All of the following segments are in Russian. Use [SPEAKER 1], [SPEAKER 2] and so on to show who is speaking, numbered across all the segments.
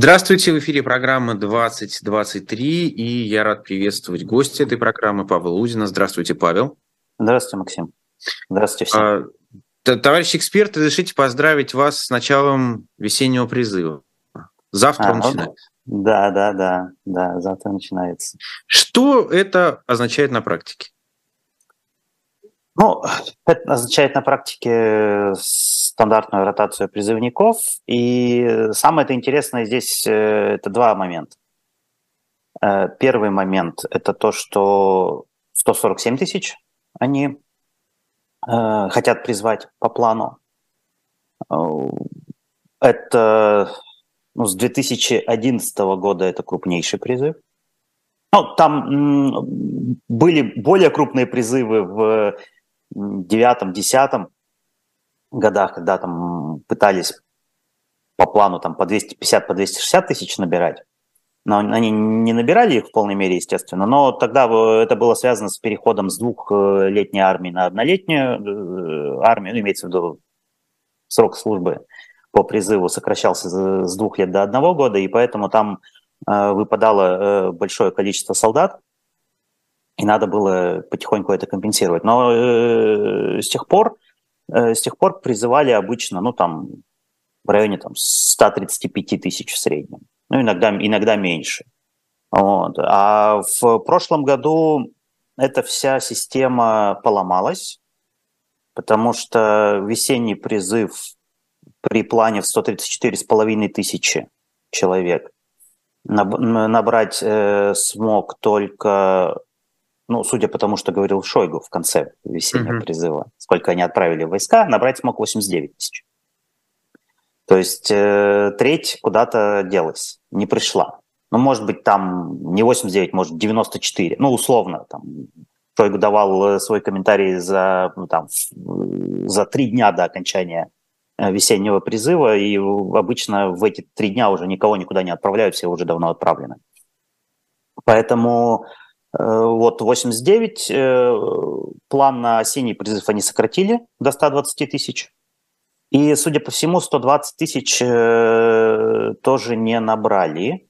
[SPEAKER 1] Здравствуйте, в эфире программа 2023, и я рад приветствовать гостя этой программы Павла Лузина. Здравствуйте, Павел.
[SPEAKER 2] Здравствуйте, Максим. Здравствуйте всем.
[SPEAKER 1] А, товарищ эксперт, разрешите поздравить вас с началом весеннего призыва. Завтра а, он ну, начинается.
[SPEAKER 2] Да, да, да, да, завтра начинается.
[SPEAKER 1] Что это означает на практике?
[SPEAKER 2] Ну, это означает на практике стандартную ротацию призывников. И самое это интересное здесь э, это два момента. Э, первый момент – это то, что 147 тысяч они э, хотят призвать по плану. Это ну, с 2011 года это крупнейший призыв. Ну, там были более крупные призывы в девятом, десятом годах, когда там пытались по плану там по 250, по 260 тысяч набирать, но они не набирали их в полной мере, естественно, но тогда это было связано с переходом с двухлетней армии на однолетнюю э, армию, ну, имеется в виду срок службы по призыву сокращался с двух лет до одного года, и поэтому там э, выпадало э, большое количество солдат, и надо было потихоньку это компенсировать. Но э, с тех пор э, с тех пор призывали обычно, ну там в районе там 135 тысяч в среднем, ну иногда иногда меньше. Вот. А в прошлом году эта вся система поломалась, потому что весенний призыв при плане в 134,5 тысячи человек набрать э, смог только ну, судя по тому, что говорил Шойгу в конце весеннего mm-hmm. призыва, сколько они отправили в войска, набрать смог 89 тысяч. То есть э, треть куда-то делась, не пришла. Ну, может быть, там не 89, может, 94, ну, условно, там, Шойгу давал э, свой комментарий за, ну, там, за три дня до окончания э, весеннего призыва, и обычно в эти три дня уже никого никуда не отправляют, все уже давно отправлены. Поэтому вот 89, э, план на осенний призыв они сократили до 120 тысяч. И, судя по всему, 120 тысяч э, тоже не набрали.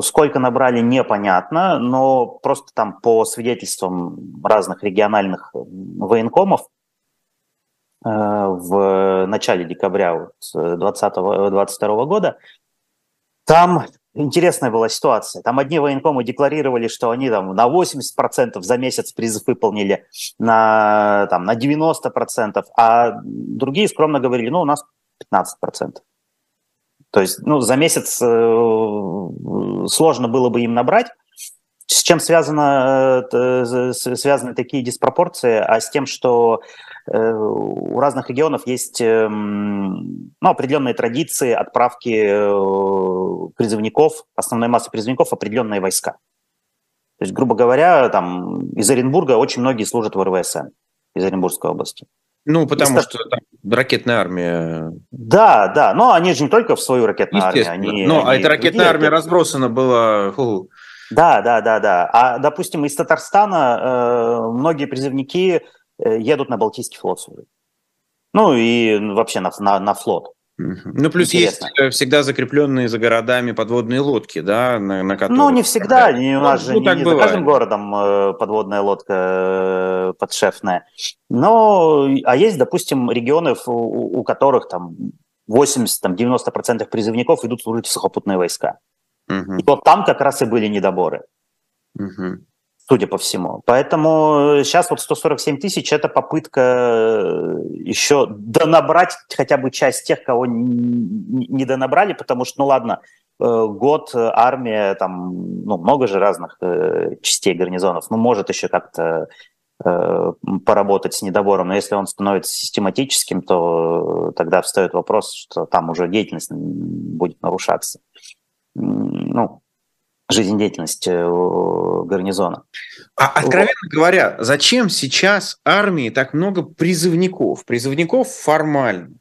[SPEAKER 2] Сколько набрали, непонятно, но просто там по свидетельствам разных региональных военкомов в начале декабря 2022 года, там интересная была ситуация. Там одни военкомы декларировали, что они там на 80% за месяц призыв выполнили, на, там, на 90%, а другие скромно говорили, ну, у нас 15%. То есть, ну, за месяц э, сложно было бы им набрать. С чем связано, э, связаны такие диспропорции? А с тем, что Э, у разных регионов есть эм, ну, определенные традиции отправки э, призывников, основной массы призывников определенные войска. То есть, грубо говоря, там из Оренбурга очень многие служат в РВСН, из Оренбургской области.
[SPEAKER 1] Ну, потому что там ракетная армия.
[SPEAKER 2] Да, да, но они же не только в свою ракетную армию.
[SPEAKER 1] Они, но они, а эта ракетная армия разбросана была. Фу.
[SPEAKER 2] Да, да, да, да. А, допустим, из Татарстана э, многие призывники Э, едут на Балтийский флот служить. Ну и вообще на, на, на флот.
[SPEAKER 1] Ну, плюс Интересно. есть э, всегда закрепленные за городами подводные лодки, да, на, на
[SPEAKER 2] которые... Ну, не всегда, не, у нас ну, же ну, не, не за каждым городом э, подводная лодка подшефная. Но, а есть, допустим, регионы, у, у которых там 80-90% призывников идут служить в сухопутные войска. Угу. И вот там как раз и были недоборы. Угу судя по всему. Поэтому сейчас э, вот 147 тысяч – это попытка э, еще донабрать хотя бы часть тех, кого не донабрали, потому что, ну ладно, э, год армия, там, ну, много же разных частей гарнизонов, ну, может еще как-то поработать с недобором, но если он становится систематическим, то тогда встает вопрос, что там уже деятельность будет нарушаться. Ну, жизнедеятельность э, гарнизона.
[SPEAKER 1] А откровенно вот. говоря, зачем сейчас армии так много призывников? Призывников формально.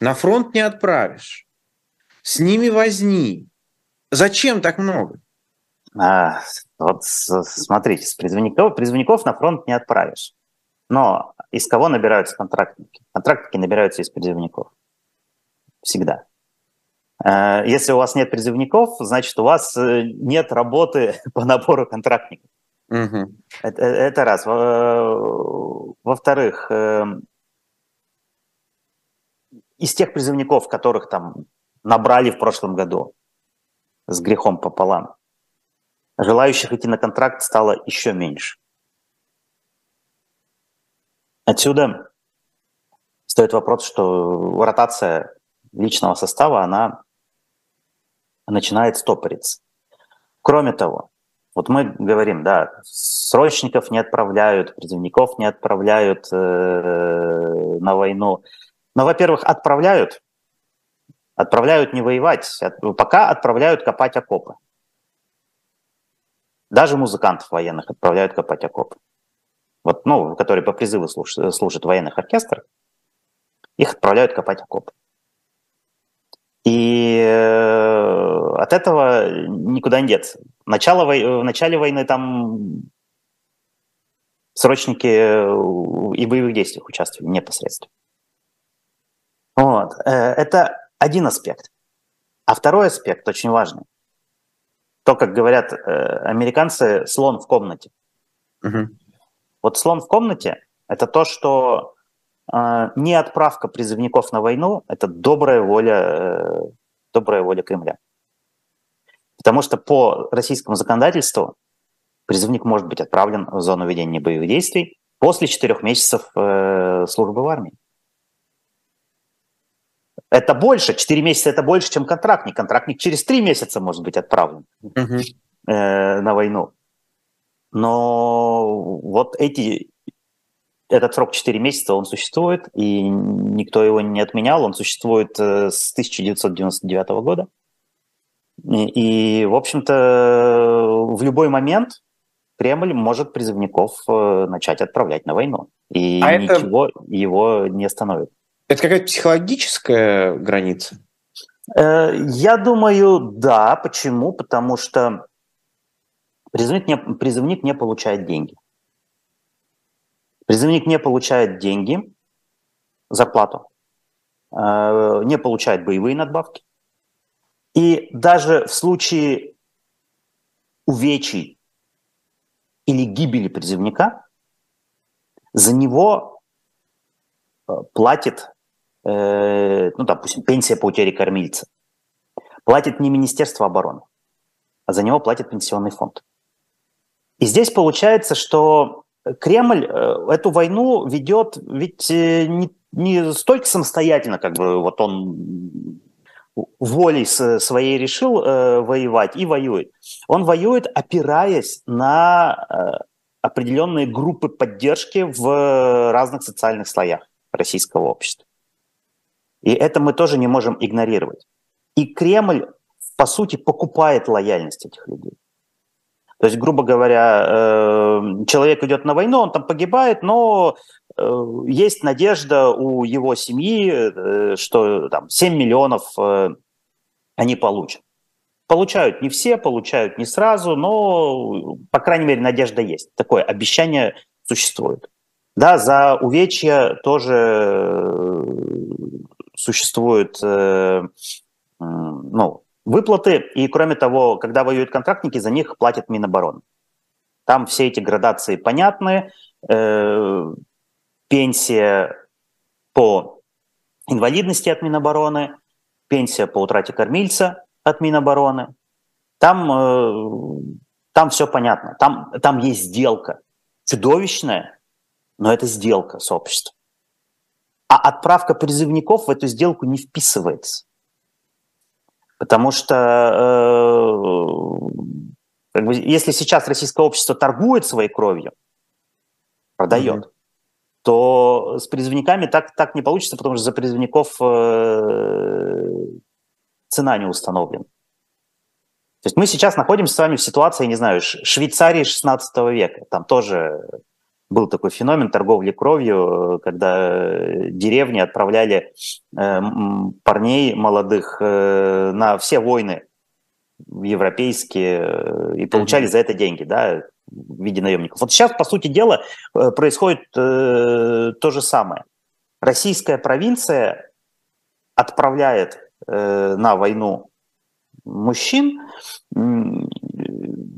[SPEAKER 1] На фронт не отправишь. С ними возни. Зачем так много?
[SPEAKER 2] А, вот смотрите, с призывников, призывников на фронт не отправишь. Но из кого набираются контрактники? Контрактники набираются из призывников. Всегда. Если у вас нет призывников, значит, у вас нет работы по набору контрактников. Угу. Это, это раз. Во-вторых, из тех призывников, которых там набрали в прошлом году с грехом пополам, желающих идти на контракт стало еще меньше. Отсюда стоит вопрос, что ротация личного состава, она начинает стопориться. Кроме того, вот мы говорим, да, срочников не отправляют, призывников не отправляют э, на войну. Но, во-первых, отправляют, отправляют не воевать, от, пока отправляют копать окопы. Даже музыкантов военных отправляют копать окопы. Вот, ну, которые по призыву служат, служат военных оркестрах, их отправляют копать окопы. И э, от этого никуда не деться. Начало, в начале войны там срочники э, и боевых действиях участвовали непосредственно. Вот. Э, это один аспект. А второй аспект очень важный. То, как говорят американцы, слон в комнате. Угу. Вот слон в комнате – это то, что не отправка призывников на войну – это добрая воля, э, добрая воля Кремля. Потому что по российскому законодательству призывник может быть отправлен в зону ведения боевых действий после четырех месяцев э, службы в армии. Это больше, 4 месяца это больше, чем контрактник. Контрактник через 3 месяца может быть отправлен э, на войну. Но вот эти этот срок 4 месяца, он существует, и никто его не отменял, он существует э, с 1999 года. И, в общем-то, в любой момент Кремль может призывников э, начать отправлять на войну, и а ничего это... его не остановит.
[SPEAKER 1] Это какая-то психологическая граница?
[SPEAKER 2] Э, я думаю, да. Почему? Потому что призывник не, призывник не получает деньги. Призывник не получает деньги, зарплату, э, не получает боевые надбавки. И даже в случае увечий или гибели призывника за него э, платит, э, ну, допустим, пенсия по утере кормильца. Платит не Министерство обороны, а за него платит пенсионный фонд. И здесь получается, что Кремль э, эту войну ведет ведь э, не, не столько самостоятельно, как бы вот он волей своей решил э, воевать и воюет. Он воюет, опираясь на определенные группы поддержки в разных социальных слоях российского общества. И это мы тоже не можем игнорировать. И Кремль, по сути, покупает лояльность этих людей. То есть, грубо говоря, э, человек идет на войну, он там погибает, но э, есть надежда у его семьи, э, что там 7 миллионов они получат. Получают не все, получают не сразу, но, по крайней мере, надежда есть. Такое обещание существует. Да, за увечья тоже существует ну, выплаты. И кроме того, когда воюют контрактники, за них платят Минобороны. Там все эти градации понятны. Э, пенсия по инвалидности от Минобороны, пенсия по утрате кормильца от Минобороны. Там, э, там все понятно. Там, там есть сделка. Чудовищная, но это сделка с обществом. А отправка призывников в эту сделку не вписывается. Потому что э, как бы, если сейчас российское общество торгует своей кровью, продает, mm-hmm. то с призывниками так, так не получится, потому что за призывников э, цена не установлена. То есть мы сейчас находимся с вами в ситуации, не знаю, Швейцарии 16 века. Там тоже был такой феномен торговли кровью, когда деревни отправляли э, парней молодых э, на все войны европейские э, и получали mm-hmm. за это деньги, да, в виде наемников. Вот сейчас, по сути дела, происходит то же самое. Российская провинция отправляет на войну мужчин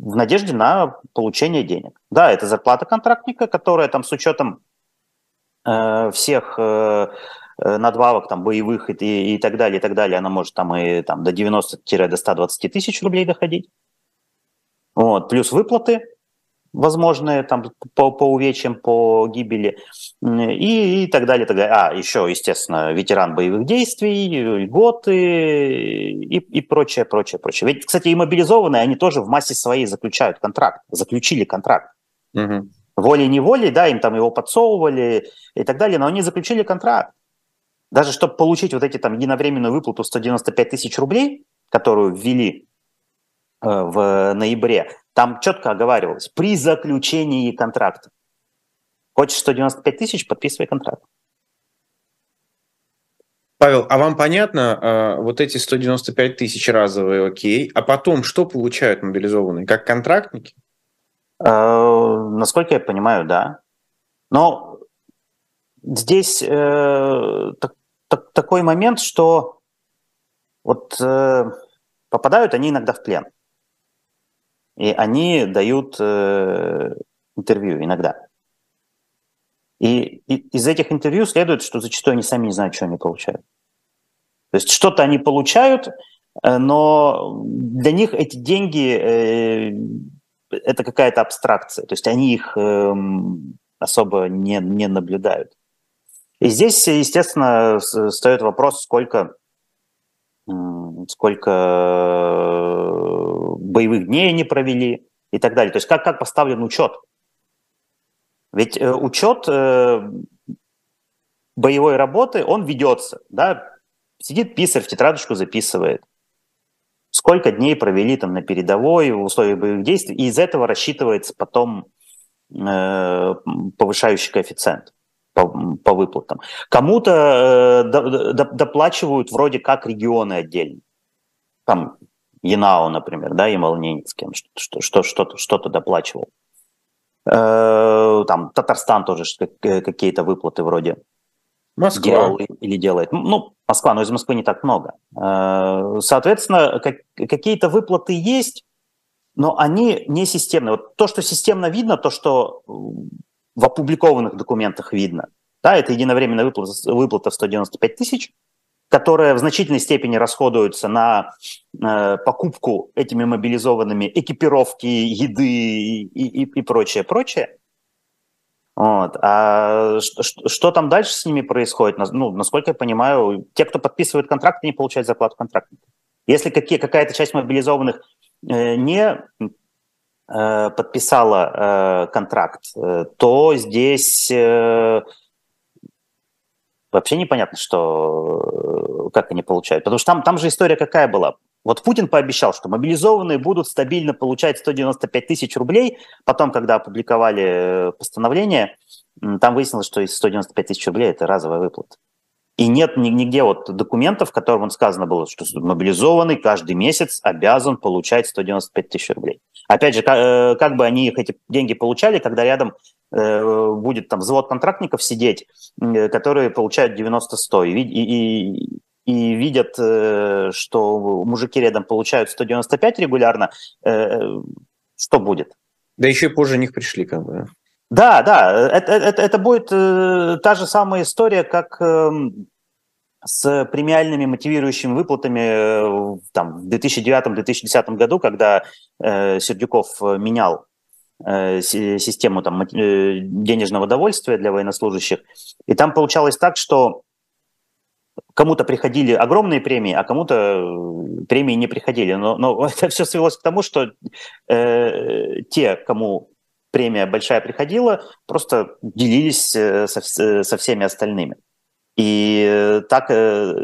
[SPEAKER 2] в надежде на получение денег. Да, это зарплата контрактника, которая там с учетом э, всех э, э надбавок, там, боевых и, и так далее, и так далее, она может там и там, до 90-120 тысяч рублей доходить. Вот, плюс выплаты возможные там по, по увечьям, по гибели и, и так далее, так далее. А, еще, естественно, ветеран боевых действий, льготы и, и прочее, прочее, прочее. Ведь, кстати, и мобилизованные, они тоже в массе своей заключают контракт, заключили контракт. Угу. Волей-неволей, да, им там его подсовывали и так далее, но они заключили контракт. Даже чтобы получить вот эти там единовременную выплату 195 тысяч рублей, которую ввели э, в ноябре, там четко оговаривалось, при заключении контракта. Хочешь 195 тысяч, подписывай контракт.
[SPEAKER 1] Павел, а вам понятно, э, вот эти 195 тысяч разовые, окей, а потом что получают мобилизованные? Как контрактники?
[SPEAKER 2] Э, насколько я понимаю, да. Но здесь э, так, так, такой момент, что вот э, попадают они иногда в плен. И они дают э, интервью иногда. И, из этих интервью следует, что зачастую они сами не знают, что они получают. То есть что-то они получают, э, но для них эти деньги э, это какая-то абстракция. То есть они их э, особо не, не наблюдают. И здесь, естественно, стоит вопрос, сколько сколько э, боевых дней они провели и так далее. То есть как, как поставлен учет. Ведь э, учет э, боевой работы, он ведется. Да? Сидит писарь, в тетрадочку записывает. Сколько дней провели там на передовой в условиях боевых действий, и из этого рассчитывается потом э, повышающий коэффициент по, по выплатам. Кому-то э, доплачивают вроде как регионы отдельно. Там Янао, например, да, Ямал-Ненецким, что, что, что-то, что-то доплачивал. Э, там Татарстан тоже э, какие-то выплаты вроде Москва. делал или делает. Ну, Москва, но из Москвы не так много. Э, соответственно, как, какие-то выплаты есть, но они не системные. Вот то, что системно видно, то, что в опубликованных документах видно. Да, это единовременная выплата, выплата в 195 тысяч, которая в значительной степени расходуется на э, покупку этими мобилизованными экипировки, еды и, и, и прочее, прочее. Вот. А что, что там дальше с ними происходит? Ну, насколько я понимаю, те, кто подписывает контракт, не получают зарплату контрактника. Если какие, какая-то часть мобилизованных э, не подписала э, контракт, э, то здесь вообще непонятно, что, как они получают. Потому что там, там же история какая была. Вот Путин пообещал, что мобилизованные будут стабильно получать 195 тысяч рублей. Потом, когда опубликовали постановление, там выяснилось, что из 195 тысяч рублей это разовая выплата. И нет нигде вот документов, в котором сказано было, что мобилизованный каждый месяц обязан получать 195 тысяч рублей. Опять же, как, э, как бы они их эти деньги получали, когда рядом э, будет там взвод контрактников сидеть, э, которые получают 90-100 и, и, и видят, что мужики рядом получают 195 регулярно, что будет?
[SPEAKER 1] Да еще и позже них пришли, как бы.
[SPEAKER 2] Да, да, это, это, это будет э, та же самая история, как э, с премиальными мотивирующими выплатами э, там, в 2009-2010 году, когда э, Сердюков менял э, систему там, э, денежного довольствия для военнослужащих. И там получалось так, что кому-то приходили огромные премии, а кому-то э, премии не приходили. Но, но это все свелось к тому, что э, те, кому премия большая приходила, просто делились э, со, со всеми остальными. И так, э,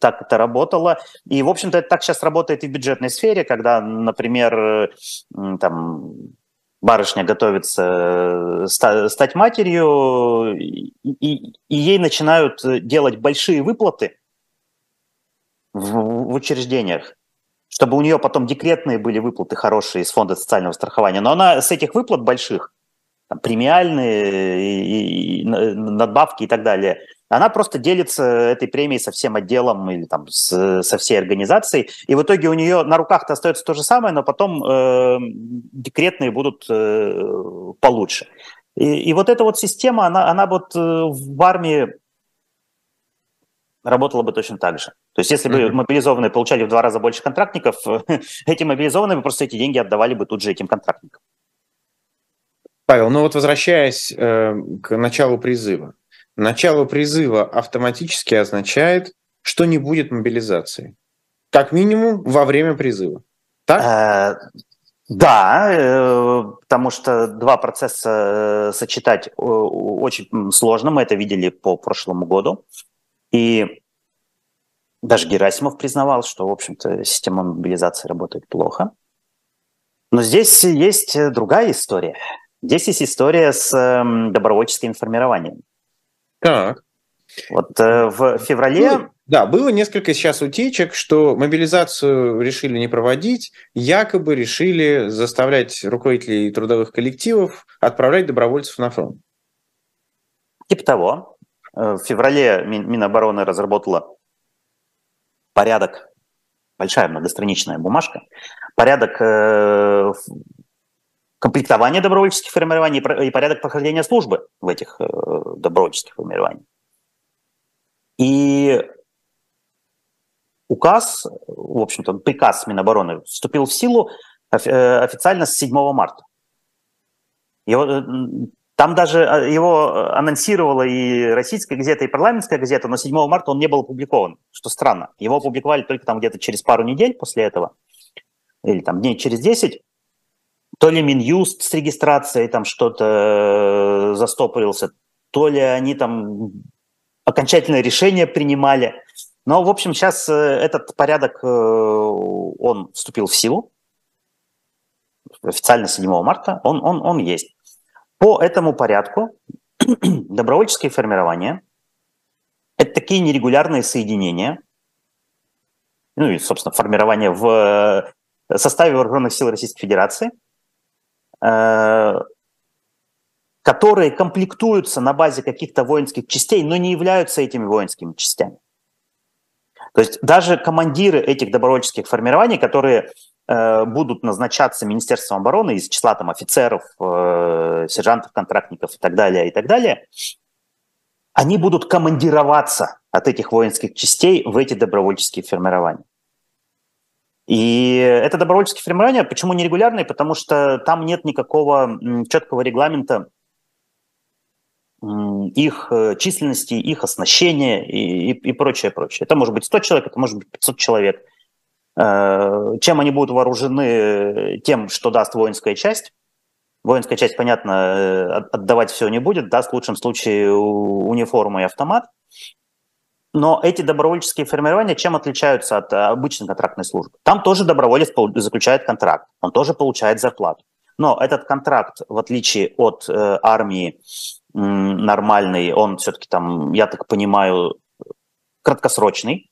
[SPEAKER 2] так это работало. И, в общем-то, это так сейчас работает и в бюджетной сфере, когда, например, там, барышня готовится э, стать матерью, и, и ей начинают делать большие выплаты в, в учреждениях чтобы у нее потом декретные были выплаты хорошие из фонда социального страхования. Но она с этих выплат больших, там, премиальные, и, и, надбавки и так далее, она просто делится этой премией со всем отделом или там с, со всей организацией, и в итоге у нее на руках-то остается то же самое, но потом э, декретные будут э, получше. И, и вот эта вот система, она, она вот э, в армии работала бы точно так же. То есть если бы mm-hmm. мобилизованные получали в два раза больше контрактников, эти мобилизованные бы просто эти деньги отдавали бы тут же этим контрактникам.
[SPEAKER 1] Павел, ну вот возвращаясь э, к началу призыва. Начало призыва автоматически означает, что не будет мобилизации. Как минимум во время призыва. Так?
[SPEAKER 2] Э, да, э, потому что два процесса э, сочетать очень сложно. Мы это видели по прошлому году. И даже Герасимов признавал, что, в общем-то, система мобилизации работает плохо. Но здесь есть другая история. Здесь есть история с эм, добровольческим формированием.
[SPEAKER 1] Так.
[SPEAKER 2] Вот э, в феврале...
[SPEAKER 1] Ну, да, было несколько сейчас утечек, что мобилизацию решили не проводить, якобы решили заставлять руководителей трудовых коллективов отправлять добровольцев на фронт.
[SPEAKER 2] Типа того. Э, в феврале Минобороны разработала порядок, большая многостраничная бумажка, порядок э, комплектования добровольческих формирований и порядок прохождения службы в этих э, добровольческих формированиях. И указ, в общем-то, приказ Минобороны вступил в силу э, официально с 7 марта. Его, э, там даже его анонсировала и российская газета, и парламентская газета, но 7 марта он не был опубликован, что странно. Его опубликовали только там где-то через пару недель после этого, или там дней через 10 то ли Минюст с регистрацией там что-то э, застопорился, то ли они там окончательное решение принимали. Но, в общем, сейчас э, этот порядок, э, он вступил в силу, официально 7 марта, он, он, он есть. По этому порядку добровольческие формирования – это такие нерегулярные соединения, ну и, собственно, формирование в составе вооруженных сил Российской Федерации – Э, которые комплектуются на базе каких-то воинских частей, но не являются этими воинскими частями. То есть даже командиры этих добровольческих формирований, которые э, будут назначаться Министерством обороны из числа там, офицеров, э, сержантов, контрактников и так далее, и так далее, они будут командироваться от этих воинских частей в эти добровольческие формирования. И это добровольческие формирования. Почему нерегулярные? Потому что там нет никакого четкого регламента их э, численности, их оснащения и, и, и прочее, прочее. Это может быть 100 человек, это может быть 500 человек. Э, чем они будут вооружены? Тем, что даст воинская часть. Воинская часть, понятно, э, отдавать все не будет, даст в лучшем случае униформу и автомат. Но эти добровольческие формирования чем отличаются от э, обычной контрактной службы? Там тоже доброволец заключает контракт, он тоже получает зарплату. Но этот контракт, в отличие от армии э, нормальной, он все-таки там, я так понимаю, краткосрочный.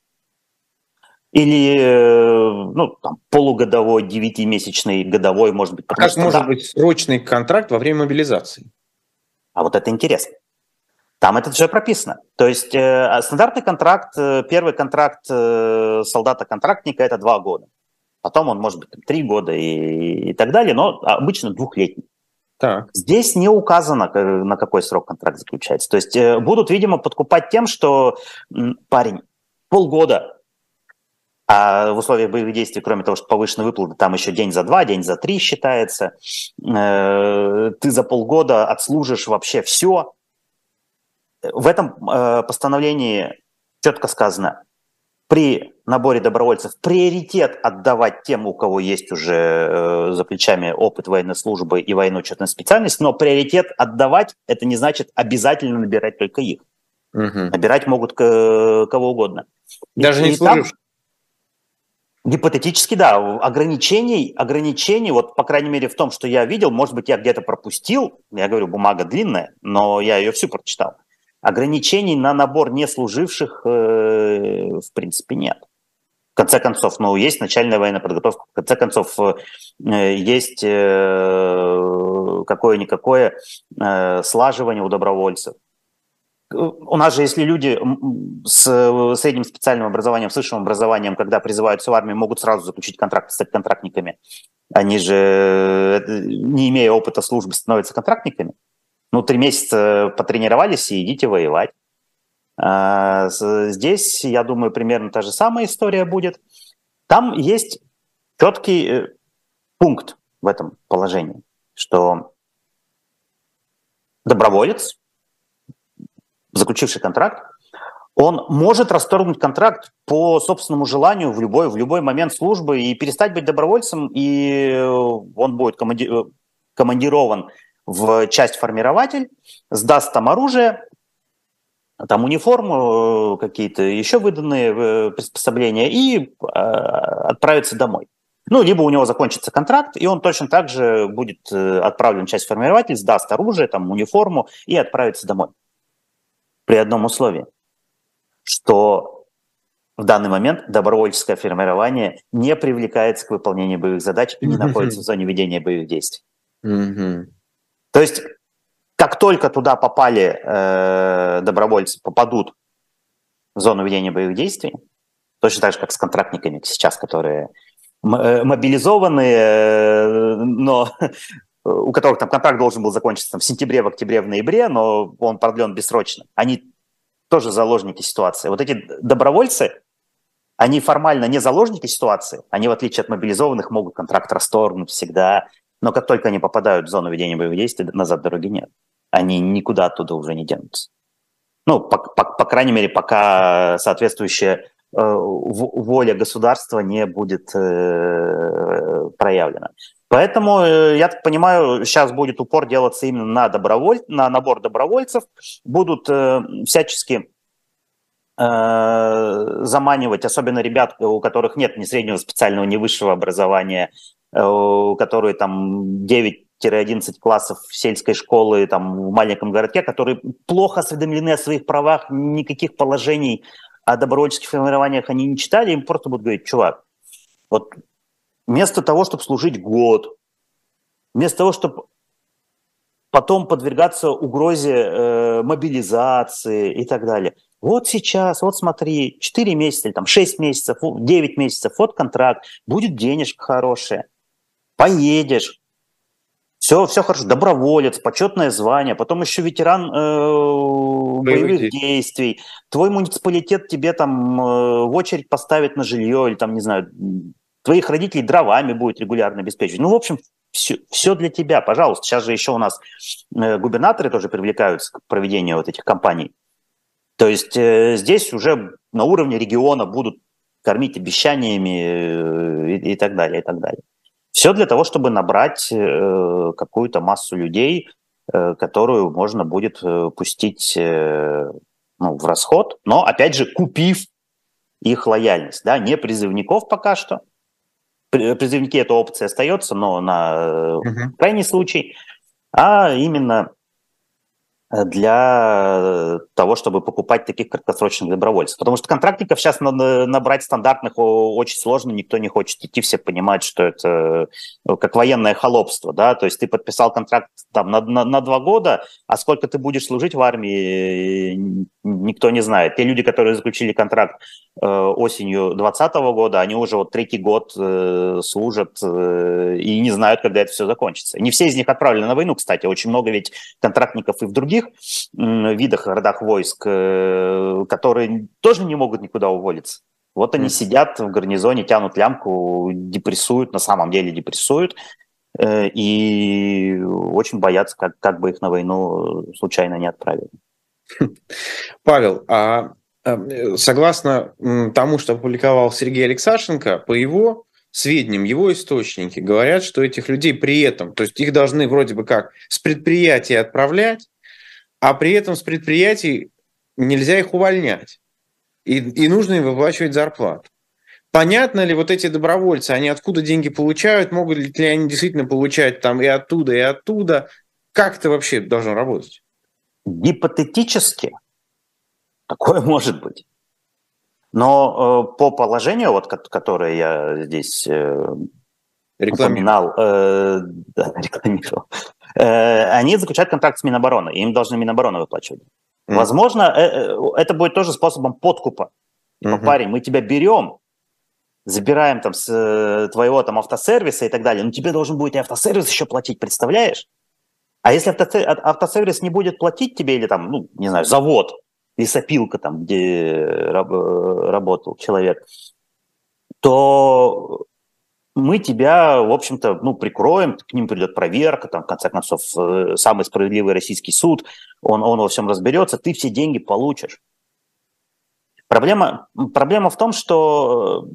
[SPEAKER 2] Или, э, ну, там, полугодовой, девятимесячный, годовой, может быть.
[SPEAKER 1] А как что, может да. быть срочный контракт во время мобилизации?
[SPEAKER 2] А вот это интересно. Там это все прописано. То есть э, а стандартный контракт, э, первый контракт э, солдата-контрактника – это два года. Потом он может быть там, три года и, и так далее, но обычно двухлетний. Так. Здесь не указано, на какой срок контракт заключается. То есть э, будут, видимо, подкупать тем, что парень полгода, а в условиях боевых действий, кроме того, что повышенные выплаты, там еще день за два, день за три считается. Э, ты за полгода отслужишь вообще все, в этом э, постановлении четко сказано, при наборе добровольцев приоритет отдавать тем, у кого есть уже э, за плечами опыт военной службы и военно-учетная специальность, но приоритет отдавать – это не значит обязательно набирать только их. Угу. Набирать могут кого угодно.
[SPEAKER 1] Даже и, не служивших?
[SPEAKER 2] Гипотетически, да. Ограничений, ограничений, вот, по крайней мере, в том, что я видел, может быть, я где-то пропустил, я говорю, бумага длинная, но я ее всю прочитал. Ограничений на набор неслуживших, э, в принципе, нет. В конце концов, ну, есть начальная военная подготовка, в конце концов, э, есть э, какое-никакое слаживание у добровольцев. У нас же, если люди с средним специальным образованием, с высшим образованием, когда призываются в армию, могут сразу заключить контракт, стать контрактниками, они же, не имея опыта службы, становятся контрактниками. Ну, три месяца потренировались и идите воевать. А здесь, я думаю, примерно та же самая история будет. Там есть четкий э, пункт в этом положении, что доброволец, заключивший контракт, он может расторгнуть контракт по собственному желанию в любой, в любой момент службы и перестать быть добровольцем, и он будет команди... командирован в часть формирователь, сдаст там оружие, там униформу, какие-то еще выданные э, приспособления и э, отправится домой. Ну, либо у него закончится контракт, и он точно так же будет э, отправлен в часть формирователь, сдаст оружие, там, униформу и отправится домой. При одном условии, что в данный момент добровольческое формирование не привлекается к выполнению боевых задач и не находится в зоне ведения боевых действий. То есть, как только туда попали э, добровольцы, попадут в зону ведения боевых действий, точно так же, как с контрактниками сейчас, которые Э, мобилизованные, э, но у которых там контракт должен был закончиться там, в сентябре, в октябре, в ноябре, но он продлен бессрочно. Они тоже заложники ситуации. Вот эти добровольцы, они формально не заложники ситуации, они, в отличие от мобилизованных, могут контракт расторгнуть всегда, но как только они попадают в зону ведения боевых действий, назад дороги нет. Они никуда оттуда уже не денутся. Ну, по, по, по крайней мере, пока соответствующая Э, воля государства не будет э, проявлена. Поэтому, э, я так понимаю, сейчас будет упор делаться именно на, доброволь... на набор добровольцев. Будут всячески заманивать, особенно ребят, у которых нет ни среднего специального, ни высшего образования, которые там 9-11 классов сельской школы там, в маленьком городке, которые плохо осведомлены о своих правах, никаких положений о добровольческих формированиях они не читали, им просто будут говорить, чувак, вот вместо того, чтобы служить год, вместо того, чтобы потом подвергаться угрозе э, мобилизации и так далее. Вот сейчас, вот смотри, 4 месяца, или там 6 месяцев, 9 месяцев, вот контракт, будет денежка хорошая, поедешь, все, все хорошо, доброволец, почетное звание, потом еще ветеран э, боевых действий. действий. Твой муниципалитет тебе там э, в очередь поставит на жилье или там, не знаю, твоих родителей дровами будет регулярно обеспечивать. Ну, в общем, все, все для тебя, пожалуйста. Сейчас же еще у нас э, губернаторы тоже привлекаются к проведению вот этих кампаний. То есть э, здесь уже на уровне региона будут кормить обещаниями э, и, и так далее, и так далее. Все для того, чтобы набрать какую-то массу людей, которую можно будет пустить ну, в расход, но, опять же, купив их лояльность. Да? Не призывников пока что. Призывники эта опция остается, но на угу. крайний случай, а именно для того, чтобы покупать таких краткосрочных добровольцев. Потому что контрактников сейчас набрать стандартных очень сложно, никто не хочет идти, все понимают, что это э, как военное холопство, да, то есть ты подписал контракт там на, на, на два года, а сколько ты будешь служить в армии, никто не знает. Те люди, которые заключили контракт э, осенью 2020 года, они уже вот третий год э, служат и не знают, когда это все закончится. Не все из них отправлены на войну, кстати, очень много ведь контрактников и в других других видах, родах войск, э, которые тоже не могут никуда уволиться. Вот они mm. сидят в гарнизоне, тянут лямку, депрессуют, на самом деле депрессуют, э, и очень боятся, как, как бы их на войну случайно не отправили.
[SPEAKER 1] Павел, а, а согласно тому, что опубликовал Сергей Алексашенко, по его сведениям, его источники говорят, что этих людей при этом, то есть их должны вроде бы как с предприятия отправлять, а при этом с предприятий нельзя их увольнять. И, и нужно им выплачивать зарплату. Понятно ли вот эти добровольцы, они откуда деньги получают, могут ли они действительно получать там и оттуда, и оттуда? Как это вообще должно работать?
[SPEAKER 2] Гипотетически такое может быть. Но э, по положению, вот, которое я здесь э, упоминал, э, да, рекламировал, Э, они заключают контракт с Минобороны, им должны Минобороны выплачивать. Mm. Возможно, это будет тоже способом подкупа. Mm-hmm. Парень, мы тебя берем, забираем там с твоего там автосервиса и так далее, но тебе должен будет и автосервис еще платить, представляешь? А если автосервис не будет платить тебе или там, ну, не знаю, завод, лесопилка там, где работал человек, то мы тебя, в общем-то, ну, прикроем, к ним придет проверка, там, в конце концов, э, самый справедливый российский суд, он, он во всем разберется, ты все деньги получишь. Проблема, проблема в том, что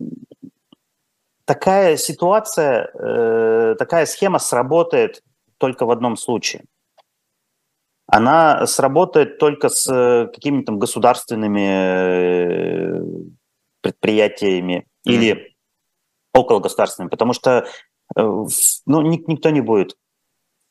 [SPEAKER 2] такая ситуация, э, такая схема сработает только в одном случае. Она сработает только с э, какими-то государственными э, предприятиями mm-hmm. или около государственными, потому что э, ну, никто не будет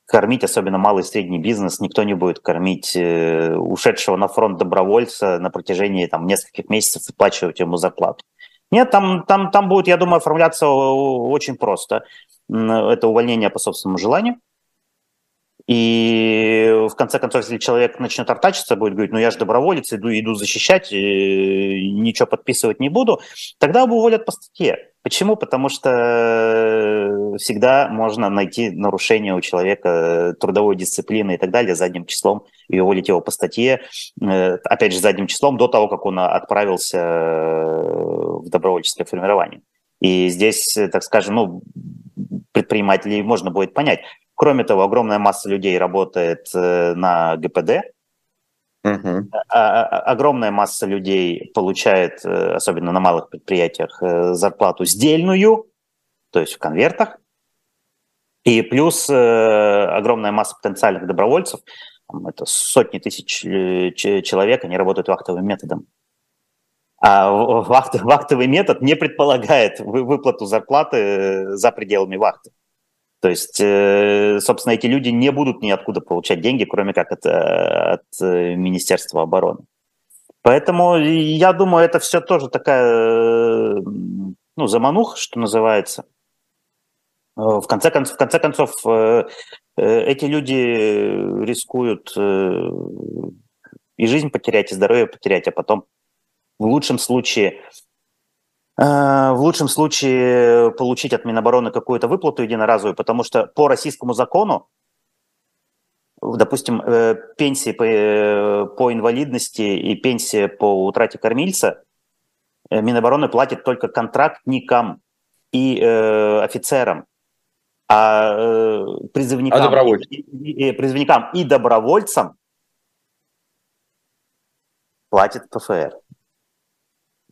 [SPEAKER 2] кормить, особенно малый и средний бизнес, никто не будет кормить ушедшего на фронт добровольца на протяжении там, нескольких месяцев и выплачивать ему зарплату. Нет, там, там, там будет, я думаю, оформляться очень просто. Это увольнение по собственному желанию. И в конце концов, если человек начнет артачиться, будет говорить, ну я же доброволец, иду, иду защищать, ничего подписывать не буду, тогда его уволят по статье. Почему? Потому что всегда можно найти нарушение у человека трудовой дисциплины и так далее задним числом и уволить его по статье, э, опять же, задним числом до того, как он отправился в добровольческое формирование. И здесь, так скажем, ну, предпринимателей можно будет понять. Кроме того, огромная масса людей работает э, на ГПД, Uh-huh. Огромная масса людей получает, э, особенно на малых предприятиях, э, зарплату сдельную, то есть в конвертах. И плюс огромная масса потенциальных добровольцев, это сотни тысяч человек, они работают вахтовым методом. А вахтовый метод не предполагает выплату зарплаты за пределами вахты. То есть, э, собственно, эти люди не будут ниоткуда получать деньги, кроме как от, э, от э, Министерства обороны. Поэтому я думаю, это все тоже такая, ну, заманух, что называется. В конце концов, в конце концов эти люди рискуют и жизнь потерять, и здоровье потерять, а потом в лучшем случае в лучшем случае получить от Минобороны какую-то выплату единоразовую, потому что по российскому закону, допустим, э, пенсии по, э, по инвалидности и пенсия по утрате кормильца Минобороны платит только контрактникам и э, офицерам, а э, призывникам, а и, и, и, призывникам и добровольцам платит ПФР.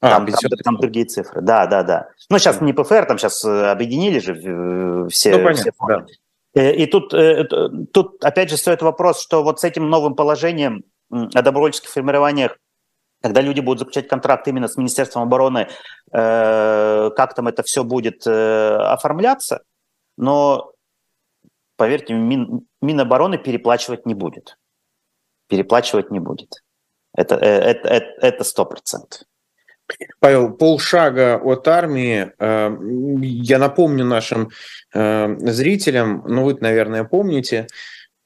[SPEAKER 2] А, там, там, там другие цифры. Да, да, да. Ну, сейчас не ПФР, там сейчас э, объединили же э, все, ну, понятно, все фонды. Да. Э, и тут, тут, опять же, стоит вопрос, что вот с этим новым положением о добровольческих формированиях, когда люди будут заключать контракт именно с Министерством обороны, как там это все будет оформляться, но, поверьте, Мин, Минобороны переплачивать не будет. Переплачивать не будет. Это, это, это, это 100%.
[SPEAKER 1] Павел, полшага от армии. Э, я напомню нашим э, зрителям, ну вы, наверное, помните,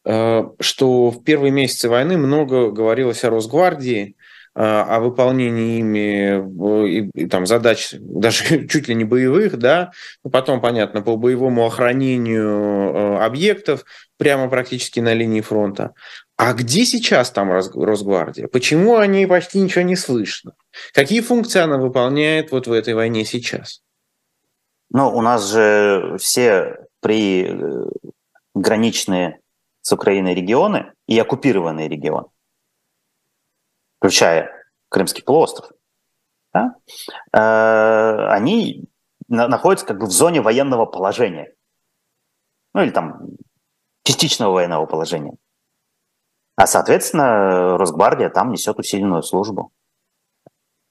[SPEAKER 1] э, что в первые месяцы войны много говорилось о Росгвардии, о выполнении ими там задач даже чуть ли не боевых, да, ну, потом, понятно, по боевому охранению объектов прямо практически на линии фронта. А где сейчас там Росгвардия? Почему о ней почти ничего не слышно? Какие функции она выполняет вот в этой войне сейчас?
[SPEAKER 2] Ну, у нас же все при э, граничные с Украиной регионы и оккупированные регионы, включая Крымский полуостров, да, э, они находятся как бы в зоне военного положения. Ну или там частичного военного положения. А, соответственно, Росгвардия там несет усиленную службу.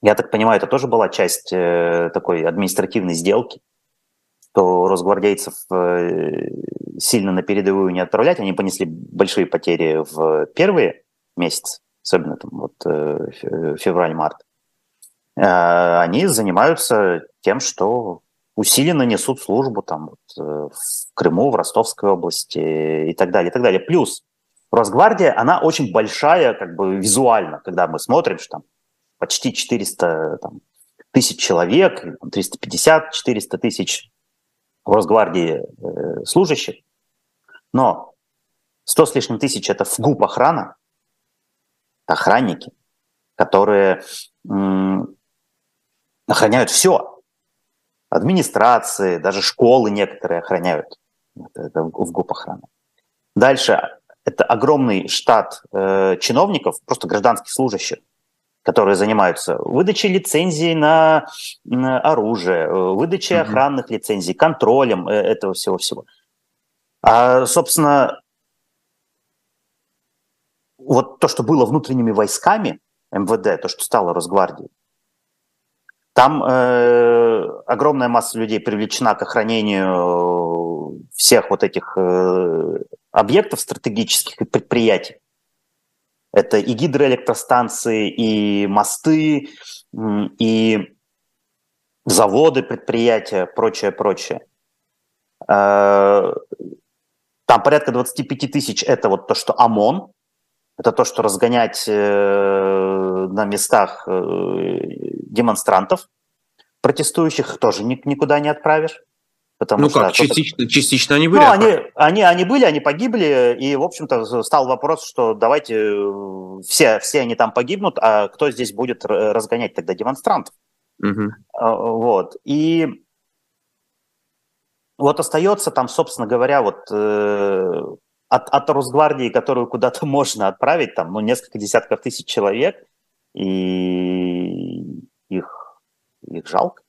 [SPEAKER 2] Я так понимаю, это тоже была часть э, такой административной сделки, что росгвардейцев э, сильно на передовую не отправлять. Они понесли большие потери в первые месяцы, особенно там вот э, февраль-март. Они занимаются тем, что усиленно несут службу там вот, в Крыму, в Ростовской области и так далее, и так далее. Плюс Росгвардия, она очень большая, как бы визуально, когда мы смотрим, что там почти 400 там, тысяч человек, 350-400 тысяч в Росгвардии э, служащих, но 100 с лишним тысяч – это ФГУП охрана, охранники, которые м- охраняют все. Администрации, даже школы некоторые охраняют. Это, это в ГУП охрана. Дальше это огромный штат э, чиновников, просто гражданских служащих, которые занимаются выдачей лицензий на, на оружие, э, выдачей mm-hmm. охранных лицензий, контролем э, этого всего-всего. А, собственно, вот то, что было внутренними войсками МВД, то, что стало Росгвардией, там э, огромная масса людей привлечена к охранению всех вот этих э, объектов стратегических и предприятий. Это и гидроэлектростанции, и мосты, и заводы, предприятия, прочее, прочее. Э, там порядка 25 тысяч – это вот то, что ОМОН, это то, что разгонять э, на местах э, демонстрантов, протестующих тоже никуда не отправишь.
[SPEAKER 1] Потому ну что, как, частично, частично они были? Ну,
[SPEAKER 2] они, они, они были, они погибли, и, в общем-то, стал вопрос, что давайте э, все, все они там погибнут, а кто здесь будет разгонять тогда демонстрантов? Угу. Вот. И вот остается там, собственно говоря, вот э, от, от Росгвардии, которую куда-то можно отправить, там, ну, несколько десятков тысяч человек, и их, их жалко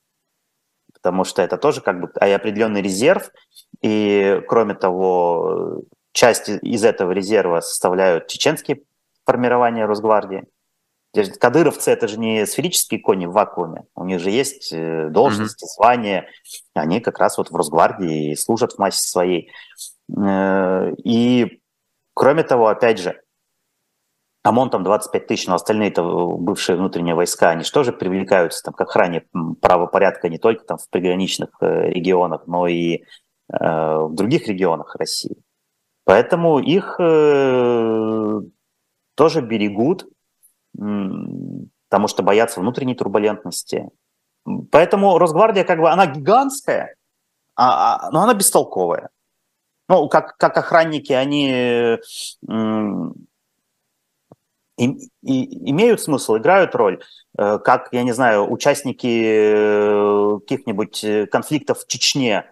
[SPEAKER 2] потому что это тоже как бы определенный резерв, и кроме того, часть из этого резерва составляют чеченские формирования Росгвардии. Кадыровцы это же не сферические кони в вакууме, у них же есть э, должности, mm-hmm. звания, они как раз вот в Росгвардии служат в массе своей. Э, и кроме того, опять же, ОМОН там 25 тысяч, но остальные-то бывшие внутренние войска, они же привлекаются там к охране правопорядка не только там в приграничных э, регионах, но и э, в других регионах России. Поэтому их э, тоже берегут, потому что боятся внутренней турбулентности. Поэтому Росгвардия как бы, она гигантская, а, а, но она бестолковая. Ну, как, как охранники, они и, и, имеют смысл, играют роль, э, как, я не знаю, участники э, каких-нибудь э, конфликтов в Чечне,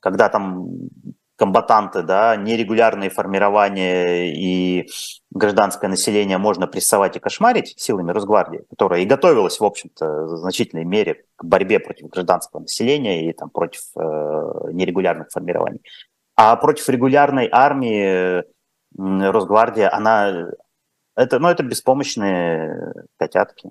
[SPEAKER 2] когда там комбатанты, да, нерегулярные формирования и гражданское население можно прессовать и кошмарить силами Росгвардии, которая и готовилась, в общем-то, в значительной мере к борьбе против гражданского населения и там, против э, нерегулярных формирований. А против регулярной армии Росгвардия, она это, ну, это беспомощные котятки.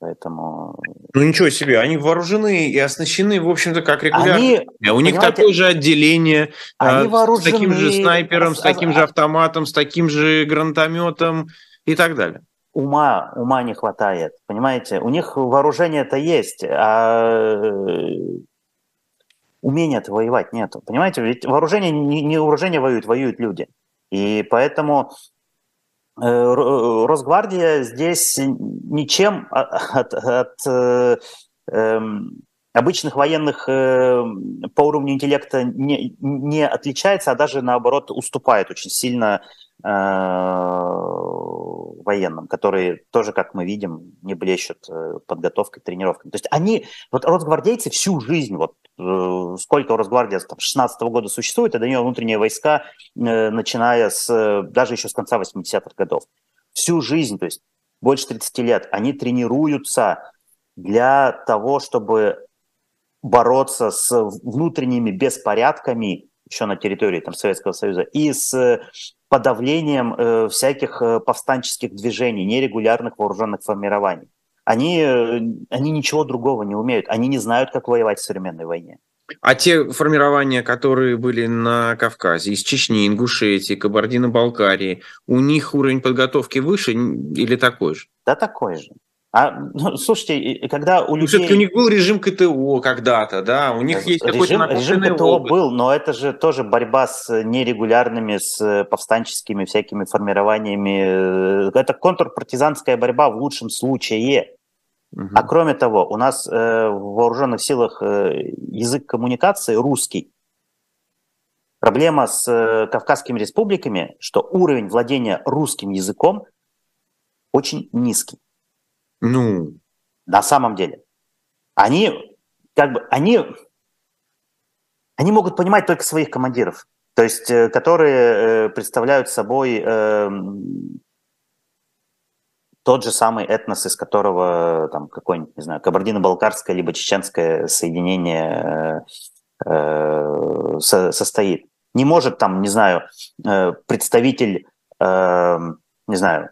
[SPEAKER 2] Поэтому...
[SPEAKER 1] Ну ничего себе, они вооружены и оснащены, в общем-то, как регулярно. Они, а у них такое же отделение они а, с таким же снайпером, с таким же автоматом, с таким же гранатометом и так далее.
[SPEAKER 2] Ума, ума не хватает, понимаете? У них вооружение-то есть, а умения-то воевать нету, понимаете? Ведь вооружение, не, не вооружение воюют, воюют люди. И поэтому Э, э, Росгвардия здесь ничем от, от э, эм, обычных военных по уровню интеллекта не, не отличается, а даже наоборот уступает очень сильно военным, которые тоже, как мы видим, не блещут подготовкой, тренировками. То есть они, вот росгвардейцы всю жизнь, вот сколько Росгвардия там, 16 -го года существует, это нее внутренние войска, начиная с, даже еще с конца 80-х годов. Всю жизнь, то есть больше 30 лет, они тренируются для того, чтобы бороться с внутренними беспорядками еще на территории там, Советского Союза и с подавлением э, всяких э, повстанческих движений, нерегулярных вооруженных формирований. Они, э, они ничего другого не умеют, они не знают, как воевать в современной войне.
[SPEAKER 1] А те формирования, которые были на Кавказе, из Чечни, Ингушетии, Кабардино-Балкарии, у них уровень подготовки выше или такой же?
[SPEAKER 2] Да такой же. А, ну, слушайте, когда у
[SPEAKER 1] людей... Все-таки у них был режим КТО когда-то, да, у них есть
[SPEAKER 2] режим, какой-то Режим КТО опыт. был, но это же тоже борьба с нерегулярными, с повстанческими всякими формированиями. Это контрпартизанская борьба в лучшем случае. Угу. А кроме того, у нас э, в вооруженных силах э, язык коммуникации русский. Проблема с э, Кавказскими республиками, что уровень владения русским языком очень низкий.
[SPEAKER 1] Ну.
[SPEAKER 2] На самом деле. Они, как бы, они, они могут понимать только своих командиров, то есть, э, которые э, представляют собой э, тот же самый этнос, из которого там какой-нибудь, не знаю, кабардино-балкарское либо чеченское соединение э, э, со, состоит. Не может там, не знаю, э, представитель, э, не знаю,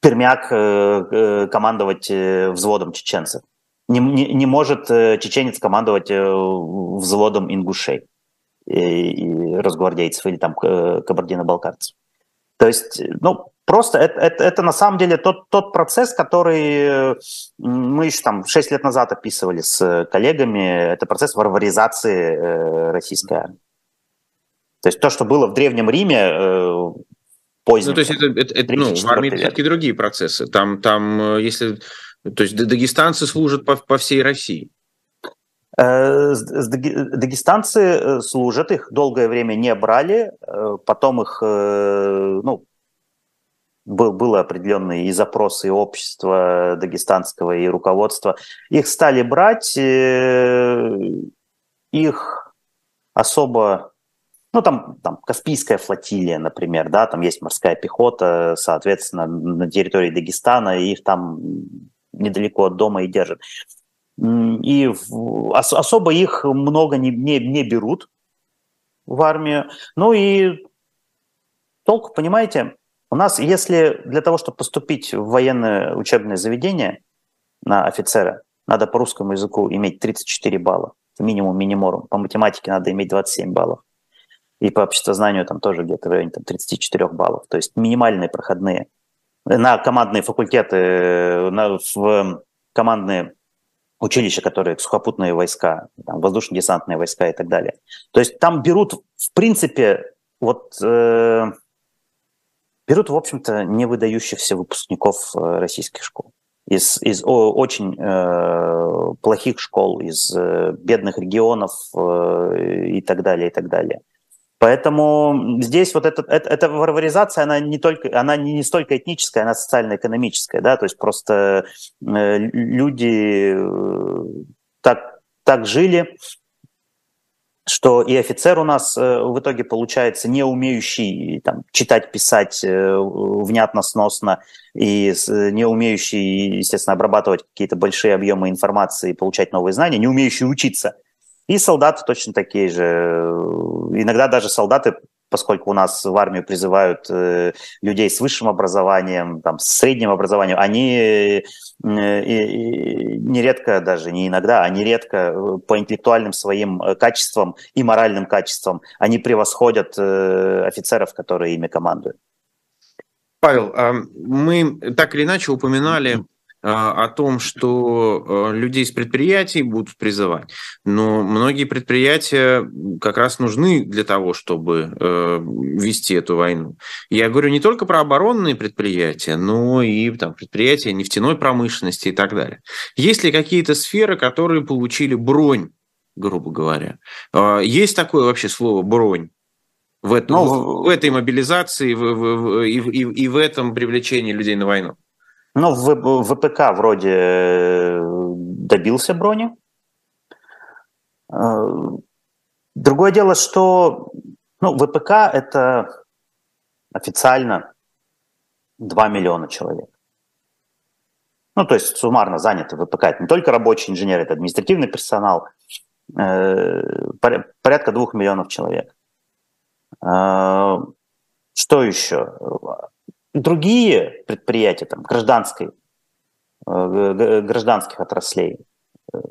[SPEAKER 2] пермяк э, э, командовать э, взводом чеченцев. Не, не, не может чеченец командовать взводом ингушей и, и росгвардейцев или там кабардино-балкарцев. То есть, ну, просто это, это, это на самом деле тот, тот процесс, который мы еще там 6 лет назад описывали с коллегами, это процесс варваризации российской армии. То есть то, что было в Древнем Риме,
[SPEAKER 1] позднем. Ну, то есть это, это, это ну, в армии все-таки другие процессы. Там, там, э, если... То есть дагестанцы служат по, по всей России.
[SPEAKER 2] Э, дагестанцы э, служат, их долгое время не брали, потом их, ну, был, было определенные и запросы и общества дагестанского, и руководства. Их стали брать, их особо ну, там, там Каспийская флотилия, например, да, там есть морская пехота, соответственно, на территории Дагестана, их там недалеко от дома и держат. И ос, особо их много не, не, не берут в армию. Ну и толк, понимаете, у нас, если для того, чтобы поступить в военное учебное заведение на офицера, надо по русскому языку иметь 34 балла, минимум минимум. По математике надо иметь 27 баллов и по обществознанию там тоже где-то в районе там, 34 баллов. То есть минимальные проходные. На командные факультеты, на, в командные училища, которые сухопутные войска, там, воздушно-десантные войска и так далее. То есть там берут, в принципе, вот э, берут, в общем-то, не выдающихся выпускников э, российских школ. Из, из о, очень э, плохих школ, из э, бедных регионов э, и так далее, и так далее. Поэтому здесь вот эта, эта, эта варваризация, она не только, она не столько этническая, она социально-экономическая, да, то есть просто э, люди э, так, так жили, что и офицер у нас э, в итоге получается не умеющий там, читать, писать внятно, сносно, и не умеющий, естественно, обрабатывать какие-то большие объемы информации, получать новые знания, не умеющий учиться – и солдаты точно такие же. Иногда даже солдаты, поскольку у нас в армию призывают э, людей с высшим образованием, там, с средним образованием, они э, нередко даже, не иногда, а нередко э, по интеллектуальным своим качествам и моральным качествам они превосходят офицеров, которые ими командуют.
[SPEAKER 1] Павел, а мы так или иначе упоминали о том, что а, людей с предприятий будут призывать. Но многие предприятия как раз нужны для того, чтобы э, вести эту войну. Я говорю не только про оборонные предприятия, но и там, предприятия нефтяной промышленности и так далее. Есть ли какие-то сферы, которые получили бронь, грубо говоря? А, есть такое вообще слово «бронь»? В, этом, ну, в этой мобилизации в, в, и, и, и в этом привлечении людей на войну?
[SPEAKER 2] Ну, в ВПК вроде э, добился брони. Э, другое дело, что ну, ВПК – это официально 2 миллиона человек. Ну, то есть суммарно заняты ВПК. Это не только рабочие инженеры, это административный персонал. Э, порядка двух миллионов человек. Что еще? Другие предприятия там, гражданской, э, гражданских отраслей,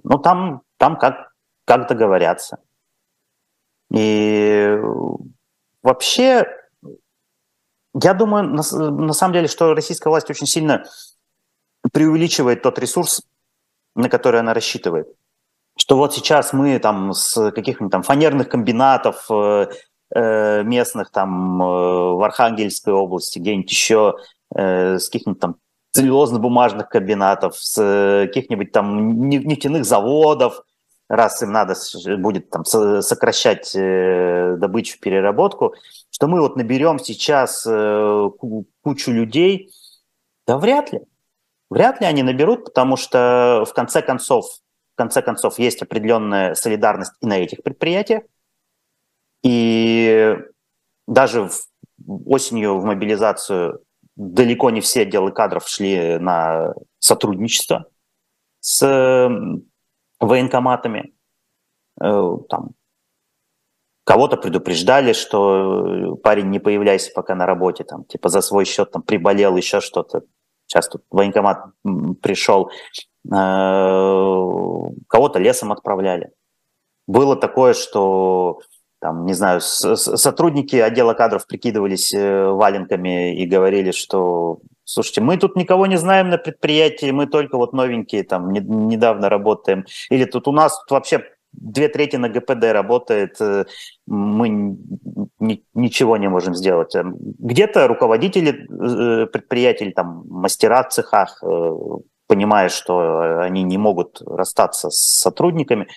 [SPEAKER 2] ну, там, там как, как договорятся. И вообще, я думаю, на, на самом деле, что российская власть очень сильно преувеличивает тот ресурс, на который она рассчитывает. Что вот сейчас мы там с каких-нибудь там фанерных комбинатов э, местных там э, в Архангельской области, где-нибудь еще, э, с каких-нибудь там целлюлозно-бумажных комбинатов, с э, каких-нибудь там нефтяных заводов, раз им надо будет там сокращать э, добычу, переработку, что мы вот наберем сейчас э, кучу людей, да вряд ли. Вряд ли они наберут, потому что в конце концов, в конце концов есть определенная солидарность и на этих предприятиях. И даже осенью в мобилизацию далеко не все отделы кадров шли на сотрудничество с военкоматами. Э, там, кого-то предупреждали, что парень не появляйся пока на работе, там, типа за свой счет там приболел, еще что-то. Сейчас тут военкомат пришел, э, кого-то лесом отправляли. Было такое, что там, не знаю, сотрудники отдела кадров прикидывались э, валенками и говорили, что Слушайте, мы тут никого не знаем на предприятии, мы только вот новенькие, там, не, недавно работаем. Или тут у нас тут вообще две трети на ГПД работает, э, мы ни, ничего не можем сделать. Эм, где-то руководители э, предприятий, там, мастера в цехах, понимая, что они не могут расстаться с сотрудниками,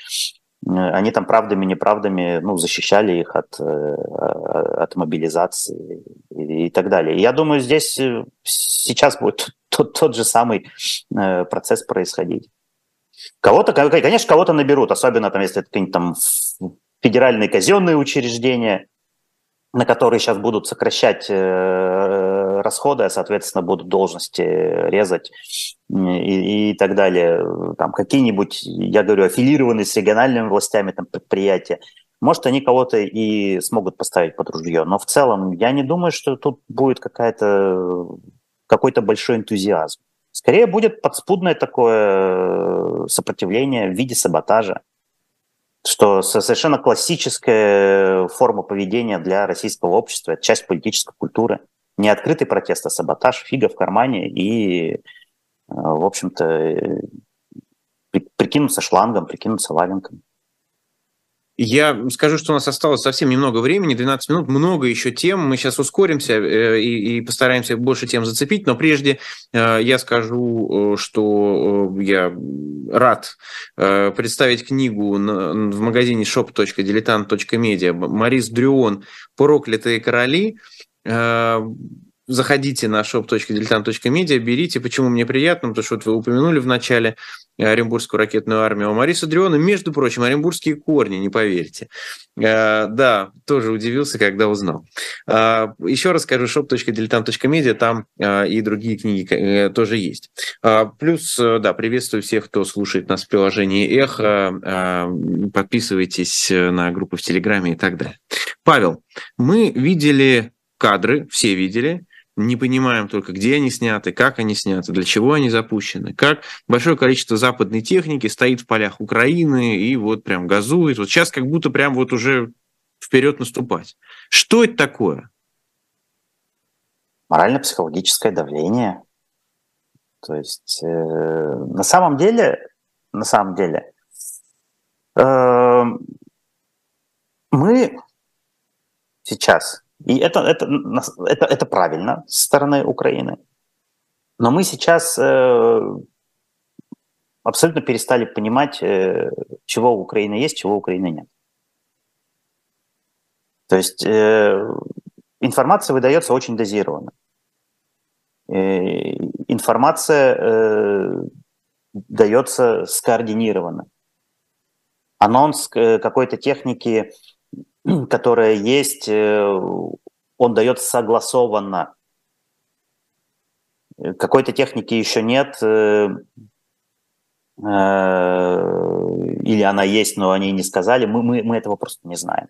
[SPEAKER 2] они там правдами, неправдами ну, защищали их от, от мобилизации и, так далее. Я думаю, здесь сейчас будет тот, тот же самый э, процесс происходить. Кого-то, конечно, кого-то наберут, особенно там, если это какие-нибудь там федеральные казенные учреждения, на которые сейчас будут сокращать э, расходы, а, соответственно, будут должности резать и, и так далее. Там какие-нибудь, я говорю, аффилированные с региональными властями там, предприятия. Может, они кого-то и смогут поставить под ружье, но в целом я не думаю, что тут будет какая-то какой-то большой энтузиазм. Скорее будет подспудное такое э, сопротивление в виде саботажа, что совершенно классическая форма поведения для российского общества, это часть политической культуры. Не открытый протест, а саботаж, фига в кармане и, э, в общем-то, э, прикинуться шлангом, прикинуться валенком.
[SPEAKER 1] Я скажу, что у нас осталось совсем немного времени, 12 минут, много еще тем. Мы сейчас ускоримся э, и, и постараемся больше тем зацепить. Но прежде я скажу, что я рад представить книгу в магазине shop.diletant.media Марис Дрюон «Проклятые короли» заходите на shop.diletant.media, берите. Почему мне приятно? Потому что вот вы упомянули в начале Оренбургскую ракетную армию. У Мариса Дриона, между прочим, оренбургские корни, не поверите. Э, да, тоже удивился, когда узнал. Э, еще раз скажу, shop.diletant.media, там э, и другие книги тоже есть. Плюс, да, приветствую всех, кто слушает нас в приложении «Эхо». Подписывайтесь на группы в Телеграме и так далее. Павел, мы видели кадры, все видели, не понимаем только, где они сняты, как они сняты, для чего они запущены, как большое количество западной техники стоит в полях Украины и вот прям газует. Вот сейчас как будто прям вот уже вперед наступать. Что это такое?
[SPEAKER 2] Морально-психологическое давление. То есть э, на самом деле, на самом деле, э, мы сейчас и это, это, это, это правильно с стороны Украины. Но мы сейчас э, абсолютно перестали понимать, э, чего у Украины есть, чего у Украины нет. То есть э, информация выдается очень дозированно. Информация дается скоординированно. Анонс какой-то техники которая есть, э, он дает согласованно. Какой-то техники еще нет, э, э, или она есть, но они не сказали, мы, мы, мы этого просто не знаем.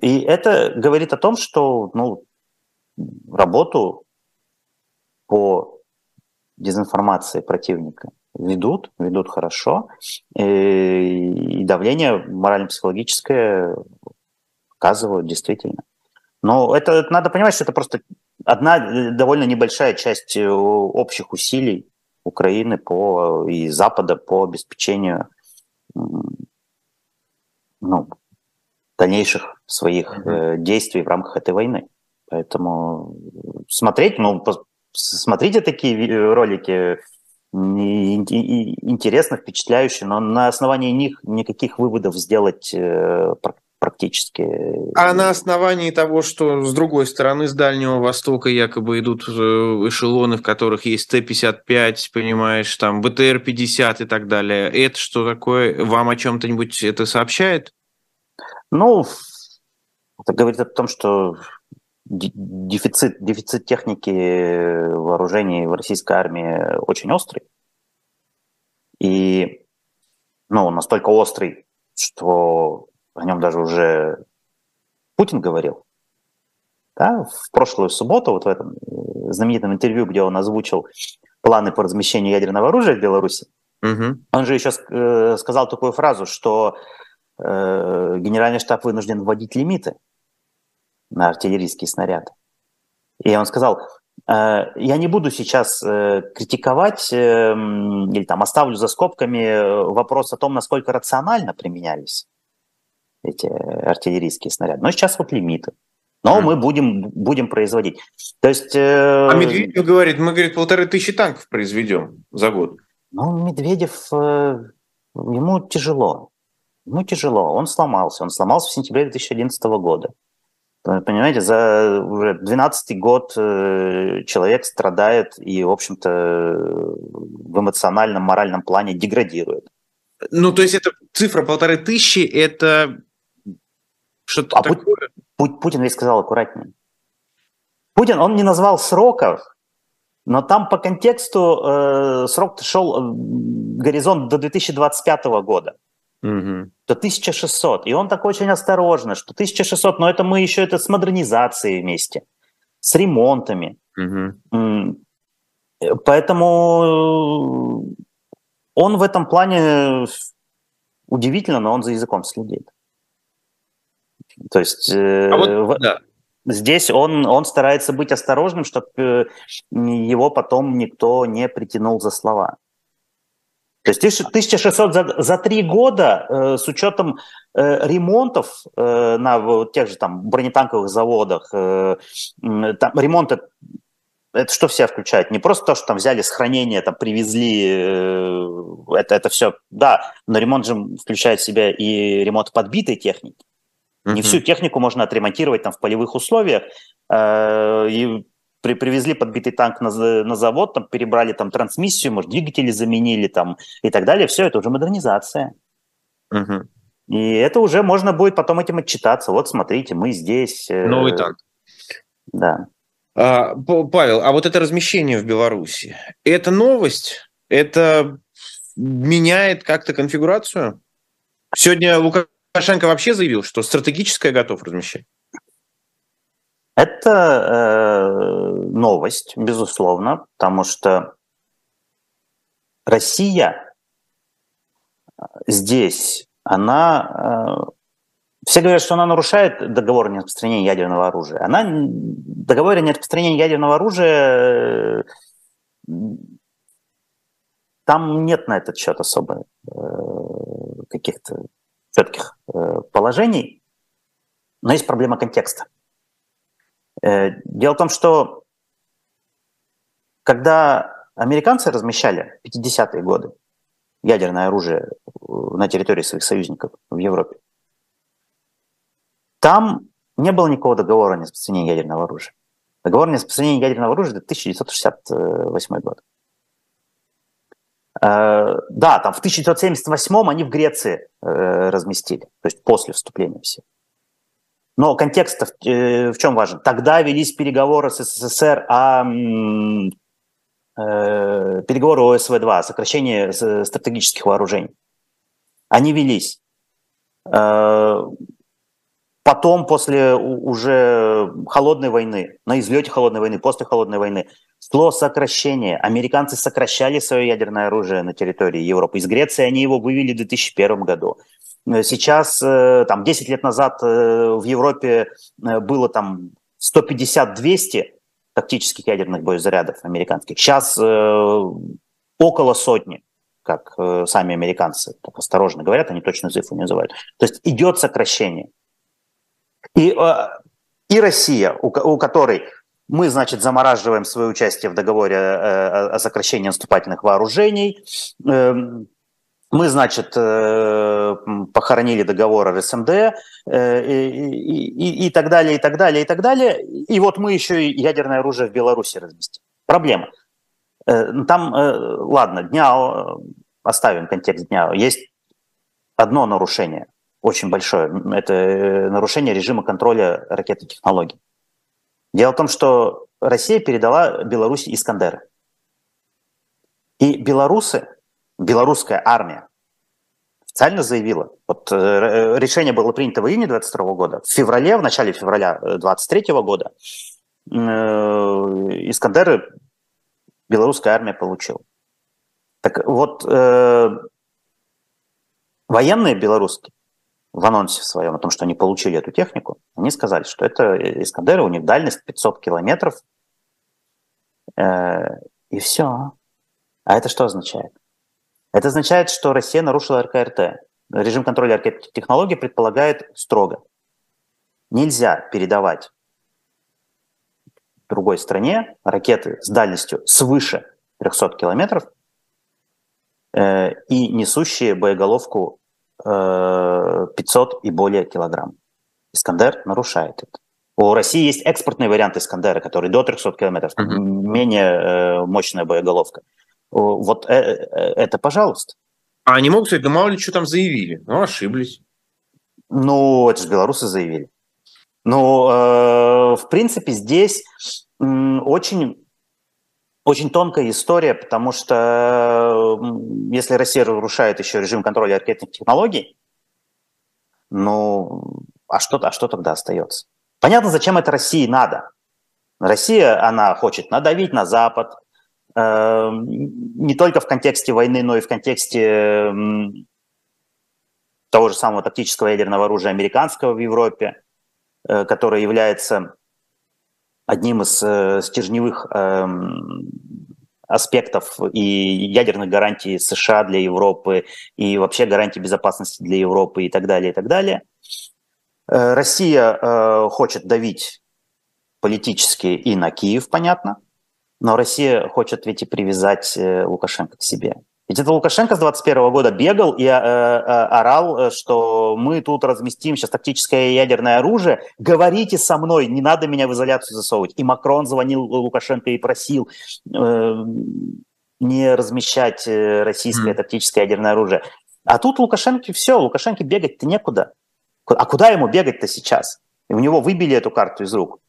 [SPEAKER 2] И это говорит о том, что ну, работу по дезинформации противника ведут, ведут хорошо, и, и давление морально-психологическое оказывают действительно. Но это, это надо понимать, что это просто одна довольно небольшая часть общих усилий Украины по, и Запада по обеспечению ну, дальнейших своих mm-hmm. действий в рамках этой войны. Поэтому смотреть, ну, смотрите такие ролики, интересно, впечатляюще, но на основании них никаких выводов сделать э, практически.
[SPEAKER 1] А на основании того, что с другой стороны, с Дальнего Востока якобы идут э, эшелоны, в которых есть Т-55, понимаешь, там БТР-50 и так далее, это что такое? Вам о чем-то-нибудь это сообщает?
[SPEAKER 2] Ну, это говорит о том, что дефицит, дефицит техники вооружений в российской армии очень острый. И ну, настолько острый, что о нем даже уже Путин говорил. Да, в прошлую субботу, вот в этом э, знаменитом интервью, где он озвучил планы по размещению ядерного оружия в Беларуси, угу. он же еще э, сказал такую фразу, что э, генеральный штаб вынужден вводить лимиты на артиллерийские снаряды. И он сказал, э, я не буду сейчас э, критиковать э, или там оставлю за скобками вопрос о том, насколько рационально применялись эти артиллерийские снаряды. Но сейчас вот лимиты. Но mm. мы будем, будем производить. То есть...
[SPEAKER 1] Э... А Медведев говорит, мы, говорит, полторы тысячи танков произведем за год.
[SPEAKER 2] Ну, Медведев, э, ему тяжело. Ему тяжело. Он сломался. Он сломался в сентябре 2011 года. Понимаете, за уже 12 год э, человек страдает и, в общем-то, в эмоциональном, моральном плане деградирует.
[SPEAKER 1] Ну, то есть это цифра полторы тысячи, это что-то а такое?
[SPEAKER 2] Пу- Путин ведь сказал аккуратнее. Путин, он не назвал сроков, но там по контексту э, срок шел э, горизонт до 2025 года угу. то 1600. И он так очень осторожно, что 1600, но это мы еще это с модернизацией вместе, с ремонтами. Угу. Поэтому он в этом плане удивительно, но он за языком следит. То есть а вот, да. здесь он, он старается быть осторожным, чтобы э, его потом никто не притянул за слова. То есть 1600 за, за три года э, с учетом э, ремонтов э, на вот, тех же там бронетанковых заводах, э, там ремонты это что все включает? Не просто то, что там взяли с хранения, там привезли, э, это, это все, да, но ремонт же включает в себя и ремонт подбитой техники. Не всю технику можно отремонтировать там в полевых условиях. Э, и при, привезли подбитый танк на, на завод, там перебрали там трансмиссию, может, двигатели заменили там и так далее. Все, это уже модернизация. Угу. И это уже можно будет потом этим отчитаться. Вот смотрите, мы здесь.
[SPEAKER 1] Э, Новый танк.
[SPEAKER 2] Да.
[SPEAKER 1] А, Павел, а вот это размещение в Беларуси, это новость? Это меняет как-то конфигурацию? Сегодня Лукашенко вообще заявил, что стратегическое готов размещать.
[SPEAKER 2] Это э, новость, безусловно, потому что Россия э, здесь, она... Э, все говорят, что она нарушает договор о нераспространении ядерного оружия. Она договор о нераспространении ядерного оружия э, там нет на этот счет особо э, каких-то четких положений, но есть проблема контекста. Э, дело в том, что когда американцы размещали в 50-е годы ядерное оружие на территории своих союзников в Европе, там не было никакого договора о нераспространении ядерного оружия. Договор о нераспространении ядерного оружия – это 1968 год. Э, да, там в 1978 они в Греции разместили, то есть после вступления в силу. Но контекст э, в чем важен? Тогда велись переговоры с СССР о э, переговоры ОСВ-2, о сокращении стратегических вооружений. Они велись. Э, потом, после уже холодной войны, на излете холодной войны, после холодной войны, шло сокращение. Американцы сокращали свое ядерное оружие на территории Европы. Из Греции они его вывели в 2001 году. Э, сейчас, э, там, 10 лет назад э, в Европе было там 150-200 тактических ядерных боезарядов американских. Сейчас э, около сотни, как э, сами американцы так осторожно говорят, они точно цифру не называют. То есть идет сокращение. И, э, и Россия, у, которой мы, значит, замораживаем свое участие в договоре э, о сокращении наступательных вооружений, э, мы, значит, э, похоронили договор РСМД э, и, и, так далее, и так далее, и так далее. И вот мы еще и ядерное оружие в Беларуси разместим. Проблема. Э, ну, там, ладно, дня, оставим контекст дня. Есть одно нарушение, очень большое. Это нарушение режима контроля ракет и технологий. Дело в том, что Россия передала Беларуси Искандеры. И белорусы белорусская армия официально заявила, вот э, решение было принято в июне 22 года, в феврале, в начале февраля 23 года э, Искандеры белорусская армия получила. Так вот, э, военные белорусские в анонсе своем о том, что они получили эту технику, они сказали, что это Искандеры, у них дальность 500 километров, э, и все. А это что означает? Это означает, что Россия нарушила РКРТ. Режим контроля ракет-технологий предполагает строго. Нельзя передавать другой стране ракеты с дальностью свыше 300 километров э, и несущие боеголовку э, 500 и более килограмм. Искандер нарушает это. У России есть экспортный вариант Искандера, который до 300 километров, mm-hmm. менее э, мощная боеголовка. Вот э, э, это пожалуйста.
[SPEAKER 1] А они могут сказать, да мало ли что там заявили. Ну, ошиблись.
[SPEAKER 2] Ну, это же белорусы заявили. Ну, э, в принципе, здесь э, очень, очень тонкая история, потому что э, если Россия разрушает еще режим контроля ракетных технологий, ну, а что, а что тогда остается? Понятно, зачем это России надо. Россия, она хочет надавить на Запад, не только в контексте войны, но и в контексте того же самого тактического ядерного оружия американского в Европе, э, которое является одним из э, стержневых эм, аспектов и ядерных гарантий США для Европы, и вообще гарантий безопасности для Европы и так далее, и так далее. Э, Россия хочет давить политически и на Киев, понятно – но Россия хочет ведь и привязать э, Лукашенко к себе. Ведь это Лукашенко с 21 года бегал и э, э, орал, что мы тут разместим сейчас тактическое ядерное оружие, говорите со мной, не надо меня в изоляцию засовывать. И Макрон звонил Лукашенко и просил э, не размещать российское mm. тактическое ядерное оружие. А тут Лукашенко все, Лукашенко бегать-то некуда. А куда ему бегать-то сейчас? И у него выбили эту карту из рук.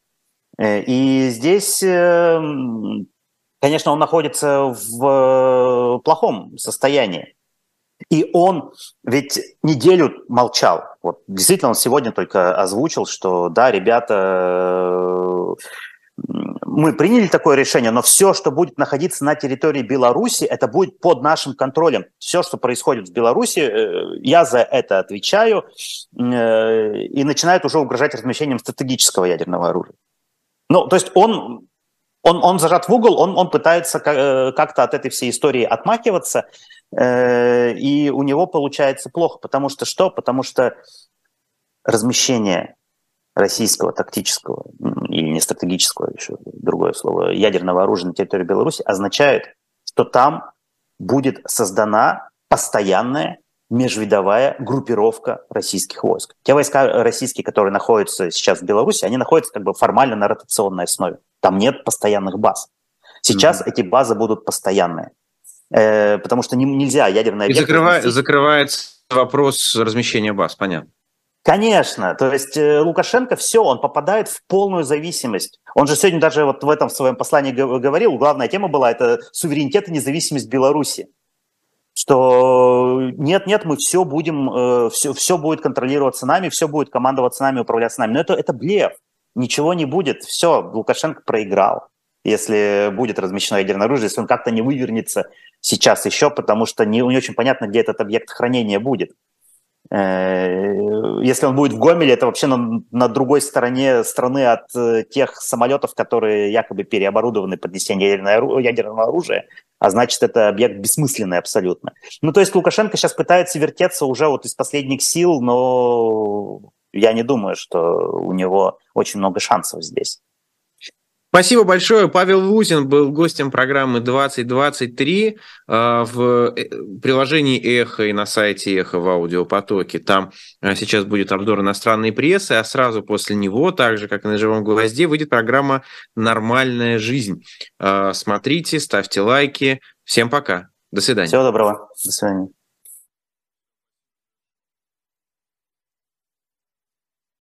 [SPEAKER 2] Э, и здесь, эм, конечно, он находится в э, плохом состоянии. И он ведь неделю молчал. Вот действительно, он сегодня только озвучил, что да, ребята, мы приняли такое решение, но все, что будет находиться на территории Беларуси, это будет под нашим контролем. Все, что происходит в Беларуси, э, я за это отвечаю, и начинает уже угрожать размещением стратегического ядерного оружия. Ну, то есть он, он, он зажат в угол, он, он пытается э, как-то от этой всей истории отмахиваться, э, и у него получается плохо, потому что что? Потому что размещение российского тактического или не стратегического, еще другое слово, ядерного оружия на территории Беларуси означает, что там будет создана постоянная межвидовая группировка российских войск. Те войска российские, которые находятся сейчас в Беларуси, они находятся как бы формально на ротационной основе. Там нет постоянных баз. Сейчас mm-hmm. эти базы будут постоянные. Э, потому что не, нельзя ядерное...
[SPEAKER 1] И закрывает, закрывается вопрос размещения баз, понятно.
[SPEAKER 2] Конечно, то есть э, Лукашенко все, он попадает в полную зависимость. Он же сегодня даже вот в этом в своем послании говорил, главная тема была это суверенитет и независимость Беларуси что нет-нет, мы все будем, все, э, все будет контролироваться нами, все будет командоваться нами, управляться нами. Но это, это блеф, ничего не будет, все, Лукашенко проиграл, если будет размещено ядерное оружие, если он как-то не вывернется сейчас еще, потому что не, не очень понятно, где этот объект хранения будет. Э, если он будет в Гомеле, это вообще на, на другой стороне страны от э, тех самолетов, которые якобы переоборудованы под несение ядерного, оружия, а значит, это объект бессмысленный абсолютно. Ну, то есть Лукашенко сейчас пытается вертеться уже вот из последних сил, но я не думаю, что у него очень много шансов здесь.
[SPEAKER 1] Спасибо большое. Павел Лузин был гостем программы 2023 а, в э, приложении «Эхо» и на сайте «Эхо» в аудиопотоке. Там а, сейчас будет обзор иностранной прессы, а сразу после него, так же, как и на «Живом гвозде», выйдет программа «Нормальная жизнь». Смотрите, ставьте лайки. Всем пока. До свидания.
[SPEAKER 2] Всего доброго. До свидания.